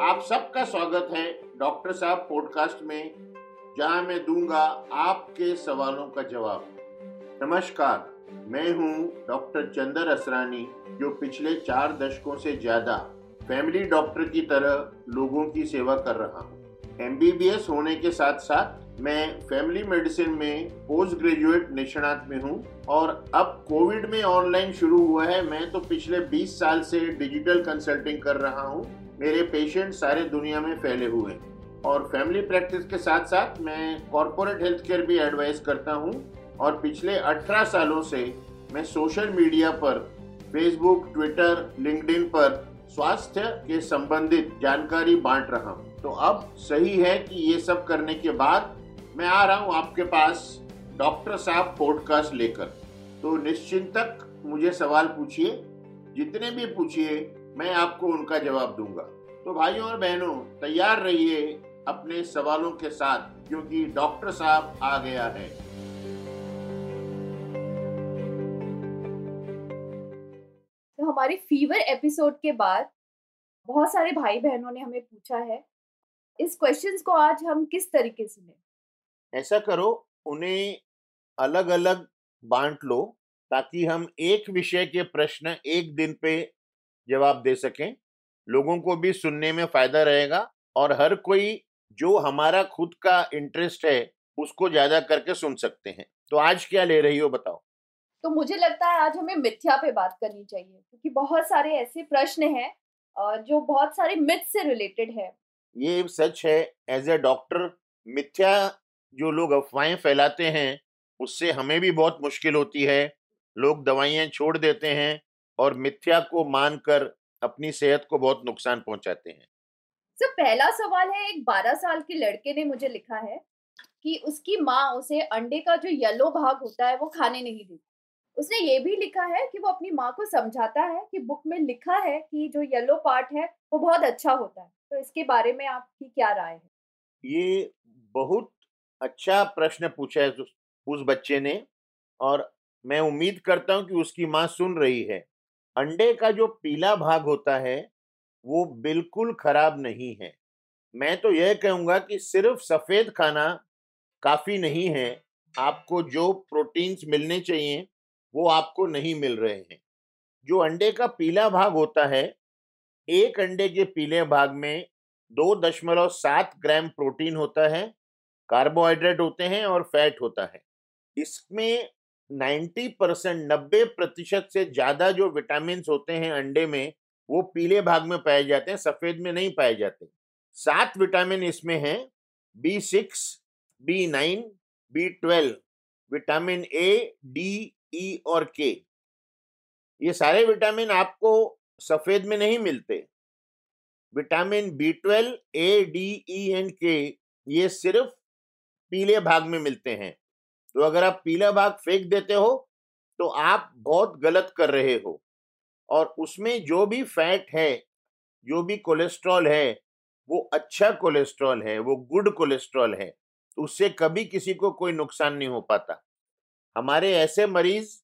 आप सबका स्वागत है डॉक्टर साहब पॉडकास्ट में, जहाँ मैं दूँगा आपके सवालों का जवाब। नमस्कार, मैं हूँ डॉक्टर चंदर असरानी, जो पिछले चार दशकों से ज़्यादा फैमिली डॉक्टर की तरह लोगों की सेवा कर रहा हूँ। एमबीबीएस होने के साथ साथ मैं फैमिली मेडिसिन में पोस्ट ग्रेजुएट निष्णात में हूँ और अब कोविड में ऑनलाइन शुरू हुआ है। मैं तो पिछले 20 साल से डिजिटल कंसल्टिंग कर रहा हूँ। मेरे पेशेंट सारे दुनिया में फैले हुए हैं। और फैमिली प्रैक्टिस के साथ साथ मैं कॉरपोरेट हेल्थ केयर भी एडवाइस करता हूँ। और पिछले 18 सालों से मैं सोशल मीडिया पर फेसबुक ट्विटर लिंक्डइन पर स्वास्थ्य के संबंधित जानकारी बांट रहा हूँ। तो अब सही है कि ये सब करने के बाद मैं आ रहा हूँ आपके पास डॉक्टर साहब पॉडकास्ट लेकर। तो निश्चिंतक मुझे सवाल पूछिए, जितने भी पूछिए, मैं आपको उनका जवाब दूँगा। तो भाइयों और बहनों, तैयार रहिए अपने सवालों के साथ, क्योंकि डॉक्टर साहब आ गया है। तो हमारे फीवर एपिसोड के बाद बहुत सारे भाई बहनों ने हमें पूछा है, इस क्वेश्चंस को आज हम किस तरीके से लें? ऐसा करो उन्हें अलग अलग बांट लो ताकि हम एक विषय के प्रश्न एक दिन पे जवाब दे सकें। लोगों को भी सुनने में फ़ायदा रहेगा और हर कोई जो हमारा खुद का इंटरेस्ट है उसको ज़्यादा करके सुन सकते हैं। तो आज क्या ले रही हो बताओ? तो मुझे लगता है आज हमें मिथ्या पे बात करनी चाहिए क्योंकि बहुत सारे ऐसे प्रश्न हैं जो बहुत सारे मिथ से रिलेटेड है। ये सच है एज ए डॉक्टर मिथ्या जो लोग अफवाहें फैलाते हैं उससे हमें भी बहुत मुश्किल होती है। लोग दवाइयाँ छोड़ देते हैं और मिथ्या को मानकर अपनी सेहत को बहुत नुकसान पहुंचाते हैं। सर पहला सवाल है एक 12 साल के लड़के ने मुझे लिखा है कि उसकी माँ उसे अंडे का जो येलो भाग होता है वो खाने नहीं देती। उसने ये भी लिखा है कि वो अपनी माँ को समझाता है कि बुक में लिखा है कि जो येलो पार्ट है वो बहुत अच्छा होता है। तो इसके बारे में आपकी क्या राय है? ये बहुत अच्छा प्रश्न पूछा है उस बच्चे ने और मैं उम्मीद करता हूँ कि उसकी माँ सुन रही है। अंडे का जो पीला भाग होता है, वो बिल्कुल खराब नहीं है। मैं तो यह कहूँगा कि सिर्फ़ सफ़ेद खाना काफ़ी नहीं है। आपको जो प्रोटीन्स मिलने चाहिए, वो आपको नहीं मिल रहे हैं। जो अंडे का पीला भाग होता है, एक अंडे के पीले भाग में दो दशमलव सात ग्राम प्रोटीन होता है कार्बोहाइड्रेट होते हैं और फैट होता है। इसमें 90 परसेंट, नब्बे प्रतिशत से ज़्यादा जो विटामिन होते हैं अंडे में, वो पीले भाग में पाए जाते हैं, सफ़ेद में नहीं पाए जाते। सात विटामिन इसमें हैं, B six, B nine, B twelve, vitamin A, D, E और के। ये सारे विटामिन आपको सफ़ेद में नहीं मिलते। Vitamin B twelve, A, D, E and K, ये सिर्फ़ पीले भाग में मिलते हैं। तो अगर आप पीला भाग फेंक देते हो तो आप बहुत गलत कर रहे हो। और उसमें जो भी फैट है, जो भी कोलेस्ट्रॉल है, वो अच्छा कोलेस्ट्रॉल है, वो गुड कोलेस्ट्रॉल है तो उससे कभी किसी को कोई नुकसान नहीं हो पाता। हमारे ऐसे मरीज़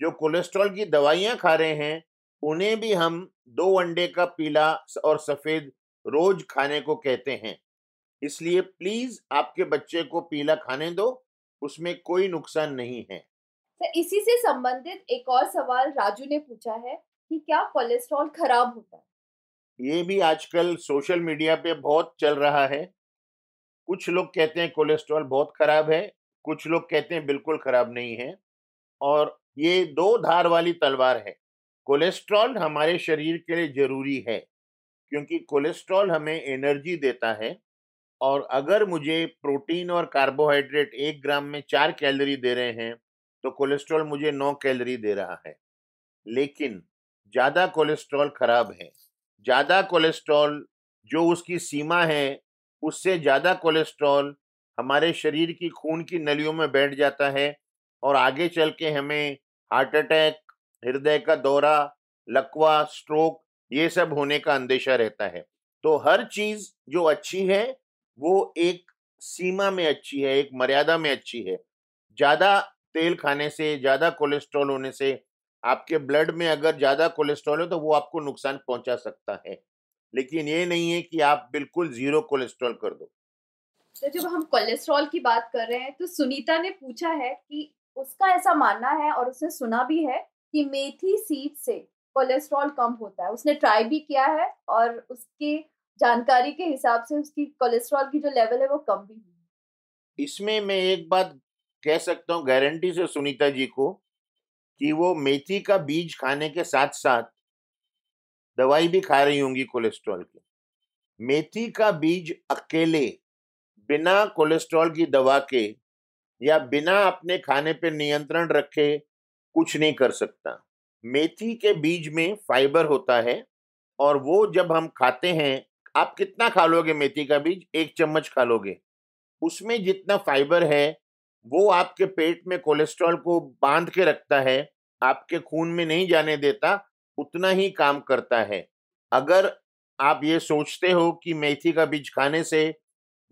जो कोलेस्ट्रॉल की दवाइयाँ खा रहे हैं, उन्हें भी हम दो अंडे का पीला और सफ़ेद रोज खाने को कहते हैं। इसलिए प्लीज़ आपके बच्चे को पीला खाने दो उसमें कोई नुकसान नहीं है। तो इसी से संबंधित एक और सवाल राजू ने पूछा है कि क्या कोलेस्ट्रॉल खराब होता है? ये भी आजकल सोशल मीडिया पे बहुत चल रहा है। कुछ लोग कहते हैं कोलेस्ट्रॉल बहुत खराब है कुछ लोग कहते हैं बिल्कुल खराब नहीं है। और ये दो धार वाली तलवार है। कोलेस्ट्रॉल हमारे शरीर के लिए ज़रूरी है क्योंकि कोलेस्ट्रॉल हमें एनर्जी देता है और अगर मुझे प्रोटीन और कार्बोहाइड्रेट एक ग्राम में चार कैलोरी दे रहे हैं तो कोलेस्ट्रॉल मुझे नौ कैलोरी दे रहा है। लेकिन ज़्यादा कोलेस्ट्रॉल खराब है। ज़्यादा कोलेस्ट्रॉल जो उसकी सीमा है, उससे ज़्यादा कोलेस्ट्रॉल हमारे शरीर की खून की नलियों में बैठ जाता है और आगे चल के हमें हार्ट अटैक, हृदय का दौरा, लकवा, स्ट्रोक ये सब होने का अंदेशा रहता है। तो हर चीज़ जो अच्छी है वो एक सीमा में अच्छी है, एक मर्यादा में अच्छी है। ज़्यादा तेल खाने से, ज़्यादा कोलेस्ट्रॉल होने से आपके ब्लड में अगर ज़्यादा कोलेस्ट्रॉल है तो वो आपको नुकसान पहुँचा सकता है। लेकिन ये नहीं है कि आप बिल्कुल ज़ीरो कोलेस्ट्रॉल कर दो। तो जब हम कोलेस्ट्रॉल की बात कर रहे हैं तो सुनीता ने पूछा है कि उसका ऐसा मानना है और उसने सुना भी है कि मेथी सीड से कोलेस्ट्रॉल कम होता है। उसने ट्राई भी किया है और उसकी जानकारी के हिसाब से उसकी कोलेस्ट्रॉल की जो लेवल है वो कम भी हुई। इसमें मैं एक बात कह सकता हूँ गारंटी से सुनीता जी को कि वो मेथी का बीज खाने के साथ साथ दवाई भी खा रही होंगी कोलेस्ट्रॉल की। मेथी का बीज अकेले बिना कोलेस्ट्रॉल की दवा के या बिना अपने खाने पर नियंत्रण रखे कुछ नहीं कर सकता। मेथी के बीज में फाइबर होता है और वो जब हम खाते हैं आप कितना खा लोगे मेथी का बीज? एक चम्मच खा लोगे। उसमें जितना फाइबर है, वो आपके पेट में कोलेस्ट्रॉल को बाँध के रखता है, आपके खून में नहीं जाने देता, उतना ही काम करता है। अगर आप ये सोचते हो कि मेथी का बीज खाने से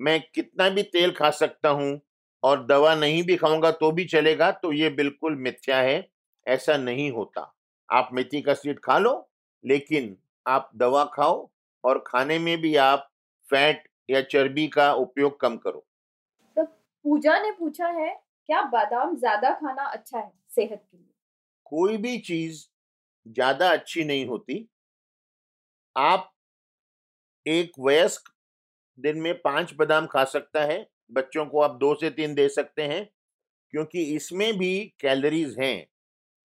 मैं कितना भी तेल खा सकता हूँ और दवा नहीं भी खाऊँगा तो भी चलेगा तो ये बिल्कुल मिथ्या है, ऐसा नहीं होता। आप मेथी का सीड खा लो, लेकिन आप दवा खाओ और खाने में भी आप फैट या चर्बी का उपयोग कम करो। तो पूजा ने पूछा है क्या बादाम ज़्यादा खाना अच्छा है सेहत के लिए? कोई भी चीज़ ज़्यादा अच्छी नहीं होती। आप एक वयस्क दिन में पाँच बादाम खा सकता है बच्चों को आप दो से तीन दे सकते हैं क्योंकि इसमें भी कैलोरीज हैं।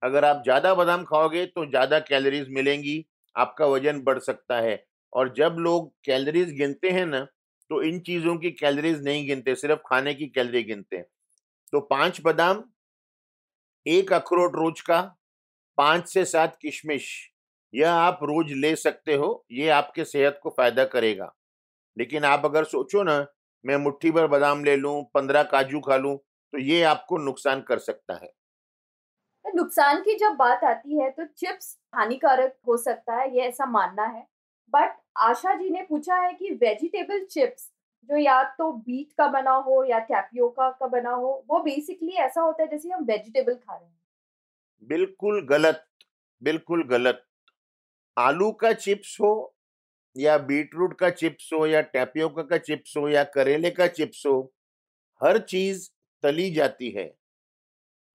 अगर आप ज़्यादा बादाम खाओगे तो ज़्यादा कैलोरीज मिलेंगी आपका वज़न बढ़ सकता है। और जब लोग कैलरीज गिनते हैं ना तो इन चीज़ों की कैलरीज नहीं गिनते, सिर्फ़ खाने की कैलरी गिनते हैं। तो पाँच बादाम, एक अखरोट रोज का, पाँच से सात किशमिश, यह आप रोज ले सकते हो, ये आपके सेहत को फ़ायदा करेगा। लेकिन आप अगर सोचो ना, मैं मुट्ठी भर बादाम ले लूँ, पंद्रह काजू खा लूँ तो ये आपको नुकसान कर सकता है। तो नुकसान की जब बात आती है तो चिप्स हानिकारक हो सकता है, ये ऐसा मानना है? बट आशा जी ने पूछा है कि वेजिटेबल चिप्स जो या तो बीट का बना हो या टैपियोका का बना हो, वो बेसिकली ऐसा होता है जैसे हम वेजिटेबल खा रहे हैं। बिल्कुल गलत बिल्कुल गलत। आलू का चिप्स हो, या बीटरूट का चिप्स हो, या टैपियोका का चिप्स हो, या करेले का चिप्स हो, हर चीज़ तली जाती है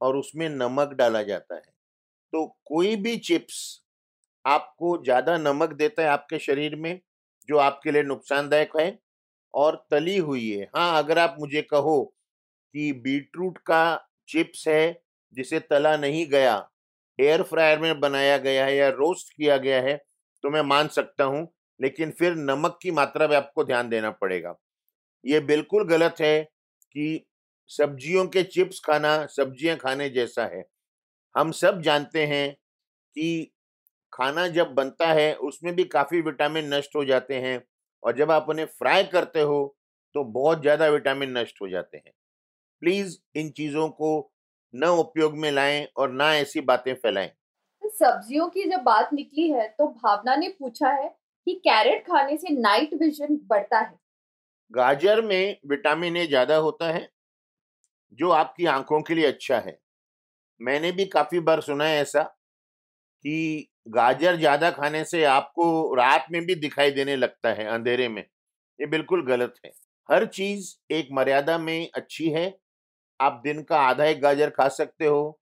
और उसमें नमक डाला जाता है। तो कोई भी चिप्स आपको ज़्यादा नमक देता है आपके शरीर में, जो आपके लिए नुकसानदायक है, और तली हुई है। हाँ अगर आप मुझे कहो कि बीटरूट का चिप्स है, जिसे तला नहीं गया, एयर फ्रायर में बनाया गया है या रोस्ट किया गया है तो मैं मान सकता हूँ, लेकिन फिर नमक की मात्रा में आपको ध्यान देना पड़ेगा। ये बिल्कुल गलत है कि सब्जियों के चिप्स खाना सब्ज़ियाँ खाने जैसा है। हम सब जानते हैं कि खाना जब बनता है उसमें भी काफ़ी विटामिन नष्ट हो जाते हैं और जब आप उन्हें फ्राई करते हो तो बहुत ज़्यादा विटामिन नष्ट हो जाते हैं। प्लीज़ इन चीज़ों को न उपयोग में लाएँ और ना ऐसी बातें फैलाएँ। सब्जियों की जब बात निकली है तो भावना ने पूछा है कि कैरेट खाने से नाइट विजन बढ़ता है। गाजर में विटामिन ए ज़्यादा होता है जो आपकी आँखों के लिए अच्छा है। मैंने भी काफ़ी बार सुना है ऐसा कि गाजर ज़्यादा खाने से आपको रात में भी दिखाई देने लगता है, अंधेरे में। ये बिल्कुल गलत है। हर चीज़ एक मर्यादा में अच्छी है। आप दिन का आधा एक गाजर खा सकते हो,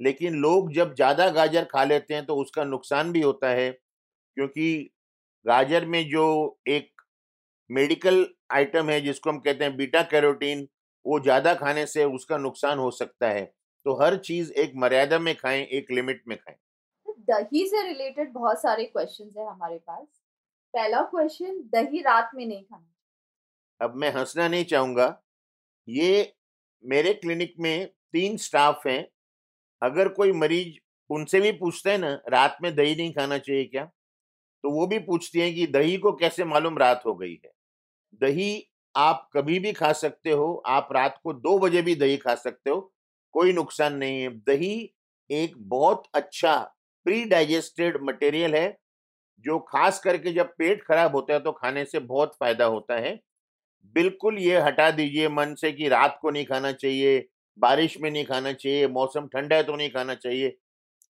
लेकिन लोग जब ज़्यादा गाजर खा लेते हैं तो उसका नुकसान भी होता है, क्योंकि गाजर में जो एक मेडिकल आइटम है, जिसको हम कहते हैं बीटा कैरोटीन, वो ज़्यादा खाने से उसका नुकसान हो सकता है। तो हर चीज़ एक मर्यादा में खाएँ, एक लिमिट में खाएँ। दही से रिलेटेड बहुत सारे क्वेश्चन है हमारे पास। पहला क्वेश्चन दही रात में नहीं खाना अब मैं हंसना नहीं चाहूँगा। ये मेरे क्लिनिक में तीन स्टाफ हैं। अगर कोई मरीज़ उनसे भी पूछते हैं ना, रात में दही नहीं खाना चाहिए क्या? तो वो भी पूछती हैं कि दही को कैसे मालूम रात हो गई है? दही आप कभी भी खा सकते हो, आप रात को दो बजे भी दही खा सकते हो, कोई नुकसान नहीं है। दही एक बहुत अच्छा प्री डाइजेस्टेड मटेरियल है जो खास करके जब पेट खराब होता है तो खाने से बहुत फ़ायदा होता है। बिल्कुल ये हटा दीजिए मन से कि रात को नहीं खाना चाहिए बारिश में नहीं खाना चाहिए मौसम ठंडा है तो नहीं खाना चाहिए।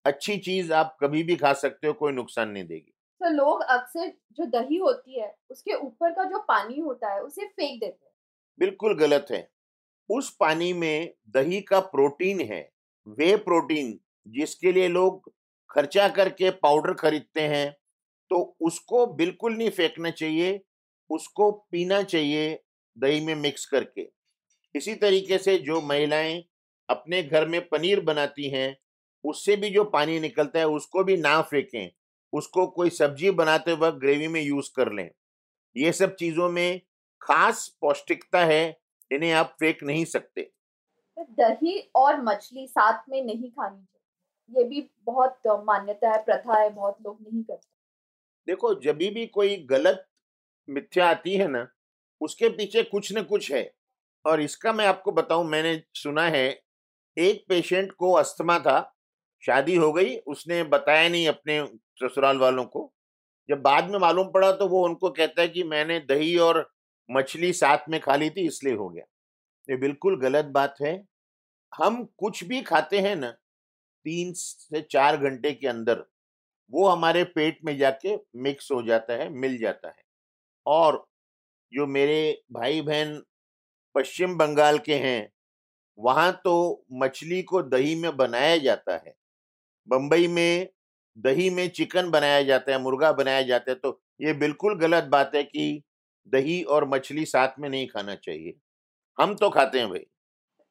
अच्छी चीज़ आप कभी भी खा सकते हो कोई नुकसान नहीं देगी। तो लोग अक्सर जो दही होती है उसके ऊपर का जो पानी होता है उसे फेंक देते हैं। बिल्कुल गलत है। उस पानी में दही का प्रोटीन है वे प्रोटीन जिसके लिए लोग खर्चा करके पाउडर खरीदते हैं तो उसको बिल्कुल नहीं फेंकना चाहिए, उसको पीना चाहिए दही में मिक्स करके। इसी तरीके से जो महिलाएँ अपने घर में पनीर बनाती हैं, उससे भी जो पानी निकलता है, उसको भी ना फेंकें, उसको कोई सब्ज़ी बनाते वक्त ग्रेवी में यूज़ कर लें। ये सब चीज़ों में खास पौष्टिकता है, इन्हें आप फेंक नहीं सकते। दही और मछली साथ में नहीं खानी ये भी बहुत मान्यता है, प्रथा है, बहुत लोग नहीं करते। देखो, जब भी कोई गलत मिथ्या आती है ना, उसके पीछे कुछ न कुछ है। और इसका मैं आपको बताऊँ, मैंने सुना है, एक पेशेंट को अस्थमा था, शादी हो गई, उसने बताया नहीं अपने ससुराल वालों को। जब बाद में मालूम पड़ा तो वो उनको कहता है कि मैंने दही और मछली साथ में खा ली थी, इसलिए हो गया। ये बिल्कुल गलत बात है। हम कुछ भी खाते हैं ना तीन से चार घंटे के अंदर वो हमारे पेट में जाके मिक्स हो जाता है, मिल जाता है। और जो मेरे भाई बहन पश्चिम बंगाल के हैं, वहाँ तो मछली को दही में बनाया जाता है। बम्बई में दही में चिकन बनाया जाता है, मुर्गा बनाया जाता है तो ये बिल्कुल गलत बात है कि दही और मछली साथ में नहीं खाना चाहिए। हम तो खाते हैं भाई।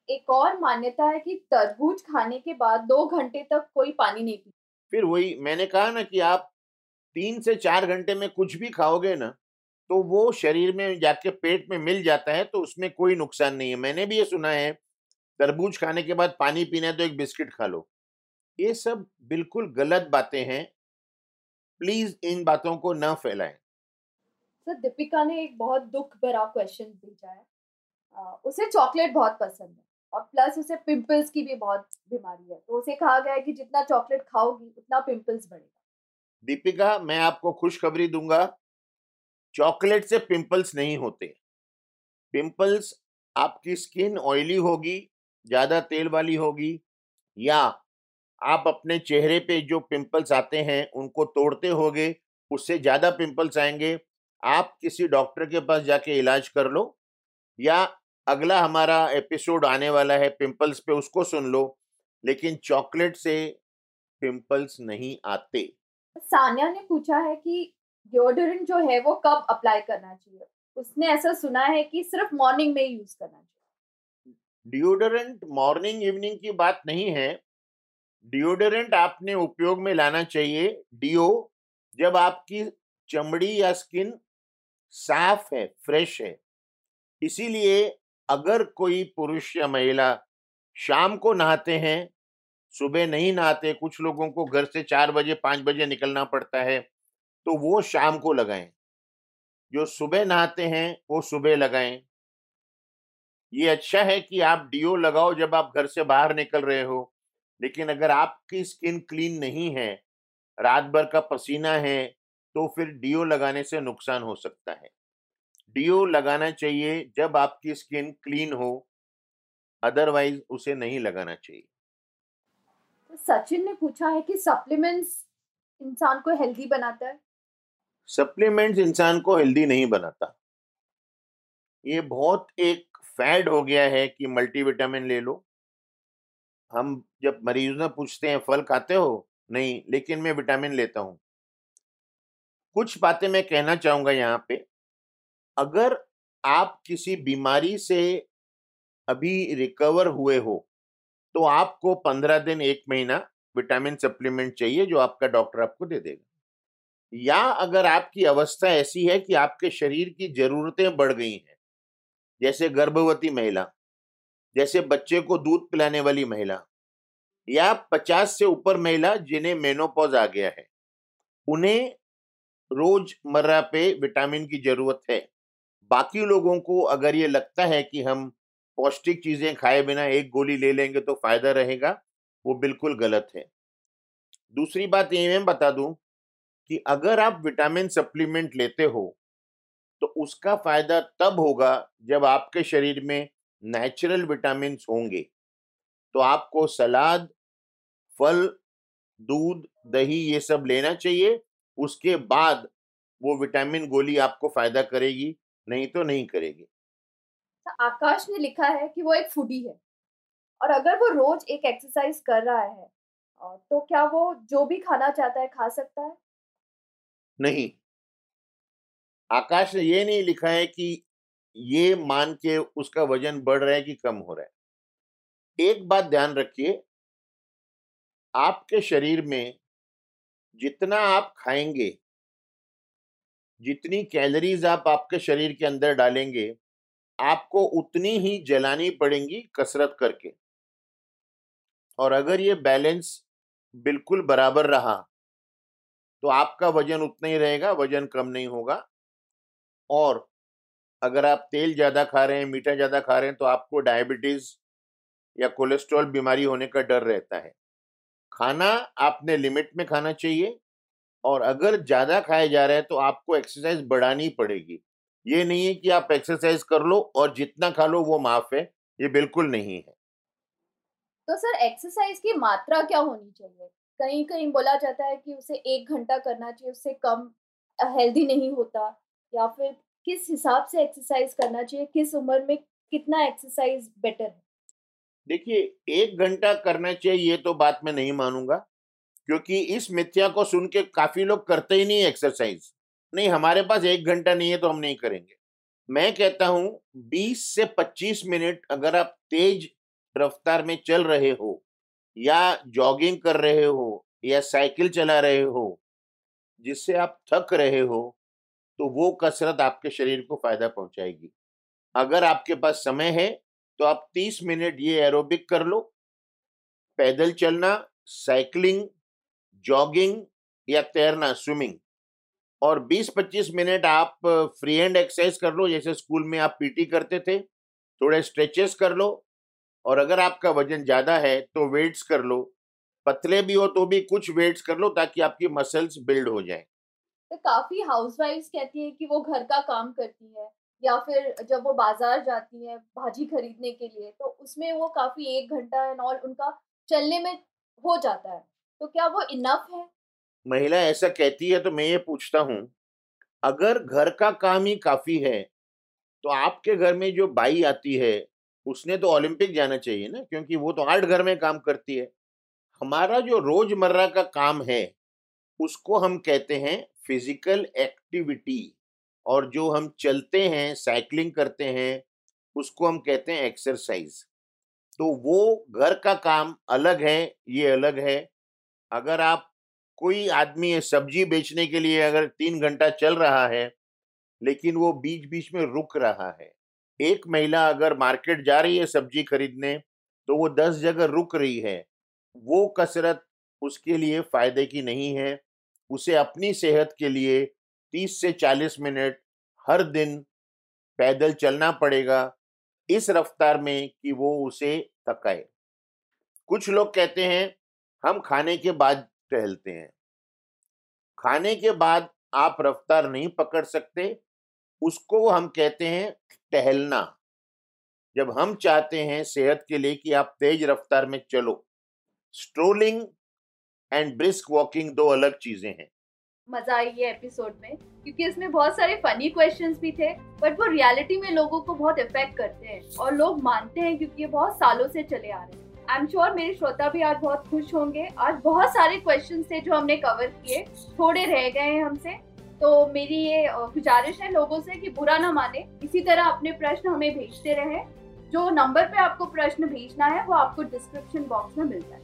एक और मान्यता है कि तरबूज खाने के बाद दो घंटे तक कोई पानी नहीं पी फिर वही मैंने कहा ना कि आप तीन से चार घंटे में कुछ भी खाओगे ना तो वो शरीर में जाके पेट में मिल जाता है तो उसमें कोई नुकसान नहीं है। मैंने भी ये सुना है तरबूज खाने के बाद पानी पीना है तो एक बिस्किट खा लो। ये सब बिल्कुल गलत बातें हैं। प्लीज़ इन बातों को न फैलाएँ। सर दीपिका ने एक बहुत दुख भरा क्वेश्चन भेजा है। उसे चॉकलेट बहुत पसंद है। और प्लस उसे पिंपल्स की भी बहुत बीमारी है। तो उसे कहा गया है कि जितना चॉकलेट खाओगी, उतना पिंपल्स बढ़ेगा। दीपिका, मैं आपको खुशखबरी दूँगा चॉकलेट से पिंपल्स नहीं होते। पिंपल्स आपकी स्किन ऑयली होगी, ज़्यादा तेल वाली होगी, या आप अपने चेहरे पे जो पिंपल्स आते हैं, उनको तोड़ते होगे, उससे ज़्यादा पिंपल्स आएँगे। आप किसी डॉक्टर के पास जाके इलाज कर लो, या अगला हमारा एपिसोड आने वाला है पिंपल्स पे उसको सुन लो लेकिन चॉकलेट से पिंपल्स नहीं आते। सानिया ने पूछा है कि डिओडोरेंट जो है वो कब अप्लाई करना चाहिए? उसने ऐसा सुना है कि सिर्फ़ मॉर्निंग में यूज़ करना चाहिए। डिओडोरेंट मॉर्निंग इवनिंग की बात नहीं है। डिओडोरेंट आपने उपयोग में लाना चाहिए। डीओ जब आपकी चमड़ी या स्किन साफ़ है फ्रेश है। इसीलिए अगर कोई पुरुष या महिला शाम को नहाते हैं, सुबह नहीं नहाते, कुछ लोगों को घर से चार बजे, पाँच बजे निकलना पड़ता है तो वो शाम को लगाएँ। जो सुबह नहाते हैं, वो सुबह लगाएँ। ये अच्छा है कि आप डीओ लगाओ जब आप घर से बाहर निकल रहे हो, लेकिन अगर आपकी स्किन क्लीन नहीं है, रात भर का पसीना है तो फिर डीओ लगाने से नुकसान हो सकता है। डीओ लगाना चाहिए जब आपकी स्किन क्लीन हो अदरवाइज़ उसे नहीं लगाना चाहिए। तो सचिन ने पूछा है कि सप्लीमेंट्स इंसान को हेल्दी बनाता है? सप्लीमेंट्स इंसान को हेल्दी नहीं बनाता। ये बहुत एक फैड हो गया है कि मल्टीविटामिन ले लो। हम जब मरीजों से पूछते हैं फल खाते हो? नहीं लेकिन मैं विटामिन लेता हूँ। कुछ बातें मैं कहना चाहूँगा यहाँ पे। अगर आप किसी बीमारी से अभी रिकवर हुए हो तो आपको पंद्रह दिन, एक महीना विटामिन सप्लीमेंट चाहिए, जो आपका डॉक्टर आपको दे देगा। या अगर आपकी अवस्था ऐसी है कि आपके शरीर की जरूरतें बढ़ गई हैं, जैसे गर्भवती महिला, जैसे बच्चे को दूध पिलाने वाली महिला, या पचास से ऊपर महिला जिन्हें मेनोपॉज आ गया है, उन्हें रोज़मर्रा पे विटामिन की ज़रूरत है। बाकी लोगों को अगर ये लगता है कि हम पौष्टिक चीज़ें खाए बिना एक गोली ले लेंगे तो फ़ायदा रहेगा, वो बिल्कुल गलत है। दूसरी बात ये मैं बता दूँ कि अगर आप विटामिन सप्लीमेंट लेते हो तो उसका फ़ायदा तब होगा जब आपके शरीर में नेचुरल विटामिन होंगे। तो आपको सलाद, फल, दूध, दही ये सब लेना चाहिए, उसके बाद वो विटामिन गोली आपको फ़ायदा करेगी। नहीं तो नहीं करेगी। तो आकाश ने लिखा है कि वो एक फूडी है और अगर वो रोज एक एक्सरसाइज कर रहा है तो क्या वो जो भी खाना चाहता है खा सकता है? नहीं। आकाश ने ये नहीं लिखा है कि ये मान के उसका वज़न बढ़ रहा है कि कम हो रहा है। एक बात ध्यान रखिए आपके शरीर में जितना आप खाएँगे जितनी कैलोरीज आप आपके शरीर के अंदर डालेंगे, आपको उतनी ही जलानी पड़ेंगी कसरत करके। और अगर ये बैलेंस बिल्कुल बराबर रहा तो आपका वज़न उतना ही रहेगा, वज़न कम नहीं होगा। और अगर आप तेल ज़्यादा खा रहे हैं, मीठा ज़्यादा खा रहे हैं तो आपको डायबिटीज़ या कोलेस्ट्रॉल बीमारी होने का डर रहता है। खाना आपने लिमिट में खाना चाहिए और अगर ज़्यादा खाया जा रहा है तो आपको एक्सरसाइज बढ़ानी पड़ेगी। ये नहीं है कि आप एक्सरसाइज कर लो और जितना खा लो वो माफ़ है ये बिल्कुल नहीं है। तो सर एक्सरसाइज की मात्रा क्या होनी चाहिए? कहीं कहीं बोला जाता है कि उसे एक घंटा करना चाहिए उससे कम हेल्दी नहीं होता। या फिर किस हिसाब से एक्सरसाइज करना चाहिए? किस उम्र में कितना एक्सरसाइज बेटर है? देखिए एक घंटा करना चाहिए ये तो बात मैं नहीं मानूँगा। क्योंकि इस मिथ्या को सुन के काफ़ी लोग करते ही नहीं एक्सरसाइज नहीं हमारे पास एक घंटा नहीं है तो हम नहीं करेंगे। मैं कहता हूँ 20 से 25 मिनट अगर आप तेज रफ्तार में चल रहे हो या जॉगिंग कर रहे हो या साइकिल चला रहे हो जिससे आप थक रहे हो तो वो कसरत आपके शरीर को फ़ायदा पहुंचाएगी। अगर आपके पास समय है तो आप 30 मिनट ये एरोबिक कर लो। पैदल चलना साइकिलिंग जॉगिंग या तैरना स्विमिंग और 20-25 मिनट आप फ्री हैंड एक्सरसाइज कर लो, जैसे स्कूल में आप पीटी करते थे, थोड़े स्ट्रेचेस कर लो, और अगर आपका वज़न ज़्यादा है तो वेट्स कर लो, पतले भी हो तो भी कुछ वेट्स कर लो, ताकि आपकी मसल्स बिल्ड हो जाए। तो काफ़ी हाउसवाइफ्स कहती है कि वो घर का काम करती है, या फिर जब वो बाज़ार जाती है भाजी खरीदने के लिए तो उसमें वो काफ़ी एक घंटा एंड ऑल उनका चलने में हो जाता है। तो क्या वो इनफ है? महिला ऐसा कहती है तो मैं ये पूछता हूँ, अगर घर का काम ही काफ़ी है तो आपके घर में जो बाई आती है, उसने तो ओलंपिक जाना चाहिए ना, क्योंकि वो तो आठ घर में काम करती है। हमारा जो रोज़मर्रा का काम है, उसको हम कहते हैं फ़िज़िकल एक्टिविटी और जो हम चलते हैं साइकिलिंग करते हैं, उसको हम कहते हैं एक्सरसाइज तो वो घर का काम अलग है, ये अलग है अगर आप कोई आदमी सब्ज़ी बेचने के लिए अगर तीन घंटा चल रहा है, लेकिन वो बीच बीच में रुक रहा है। एक महिला अगर मार्केट जा रही है सब्ज़ी खरीदने तो वो दस जगह रुक रही है। वो कसरत उसके लिए फ़ायदे की नहीं है। उसे अपनी सेहत के लिए तीस से चालीस मिनट हर दिन पैदल चलना पड़ेगा, इस रफ्तार में कि वो उसे थकाए। कुछ लोग कहते हैं हम खाने के बाद टहलते हैं। खाने के बाद आप रफ्तार नहीं पकड़ सकते, उसको हम कहते हैं टहलना। जब हम चाहते हैं सेहत के लिए कि आप तेज रफ्तार में चलो स्ट्रोलिंग एंड ब्रिस्क वॉकिंग दो अलग चीज़ें हैं। मज़ा आई ये एपिसोड में, क्योंकि इसमें बहुत सारे फनी क्वेश्चंस भी थे बट वो रियलिटी में लोगों को बहुत इफ़ेक्ट करते हैं और लोग मानते हैं क्योंकि ये बहुत सालों से चले आ रहे हैं। आई एम श्योर मेरे श्रोता भी आज बहुत खुश होंगे। आज बहुत सारे क्वेश्चन थे जो हमने कवर किए। थोड़े रह गए हैं हमसे। तो मेरी ये गुजारिश है लोगों से कि बुरा ना माने। इसी तरह अपने प्रश्न हमें भेजते रहे। जो नंबर पे आपको प्रश्न भेजना है, वो आपको डिस्क्रिप्शन बॉक्स में मिल है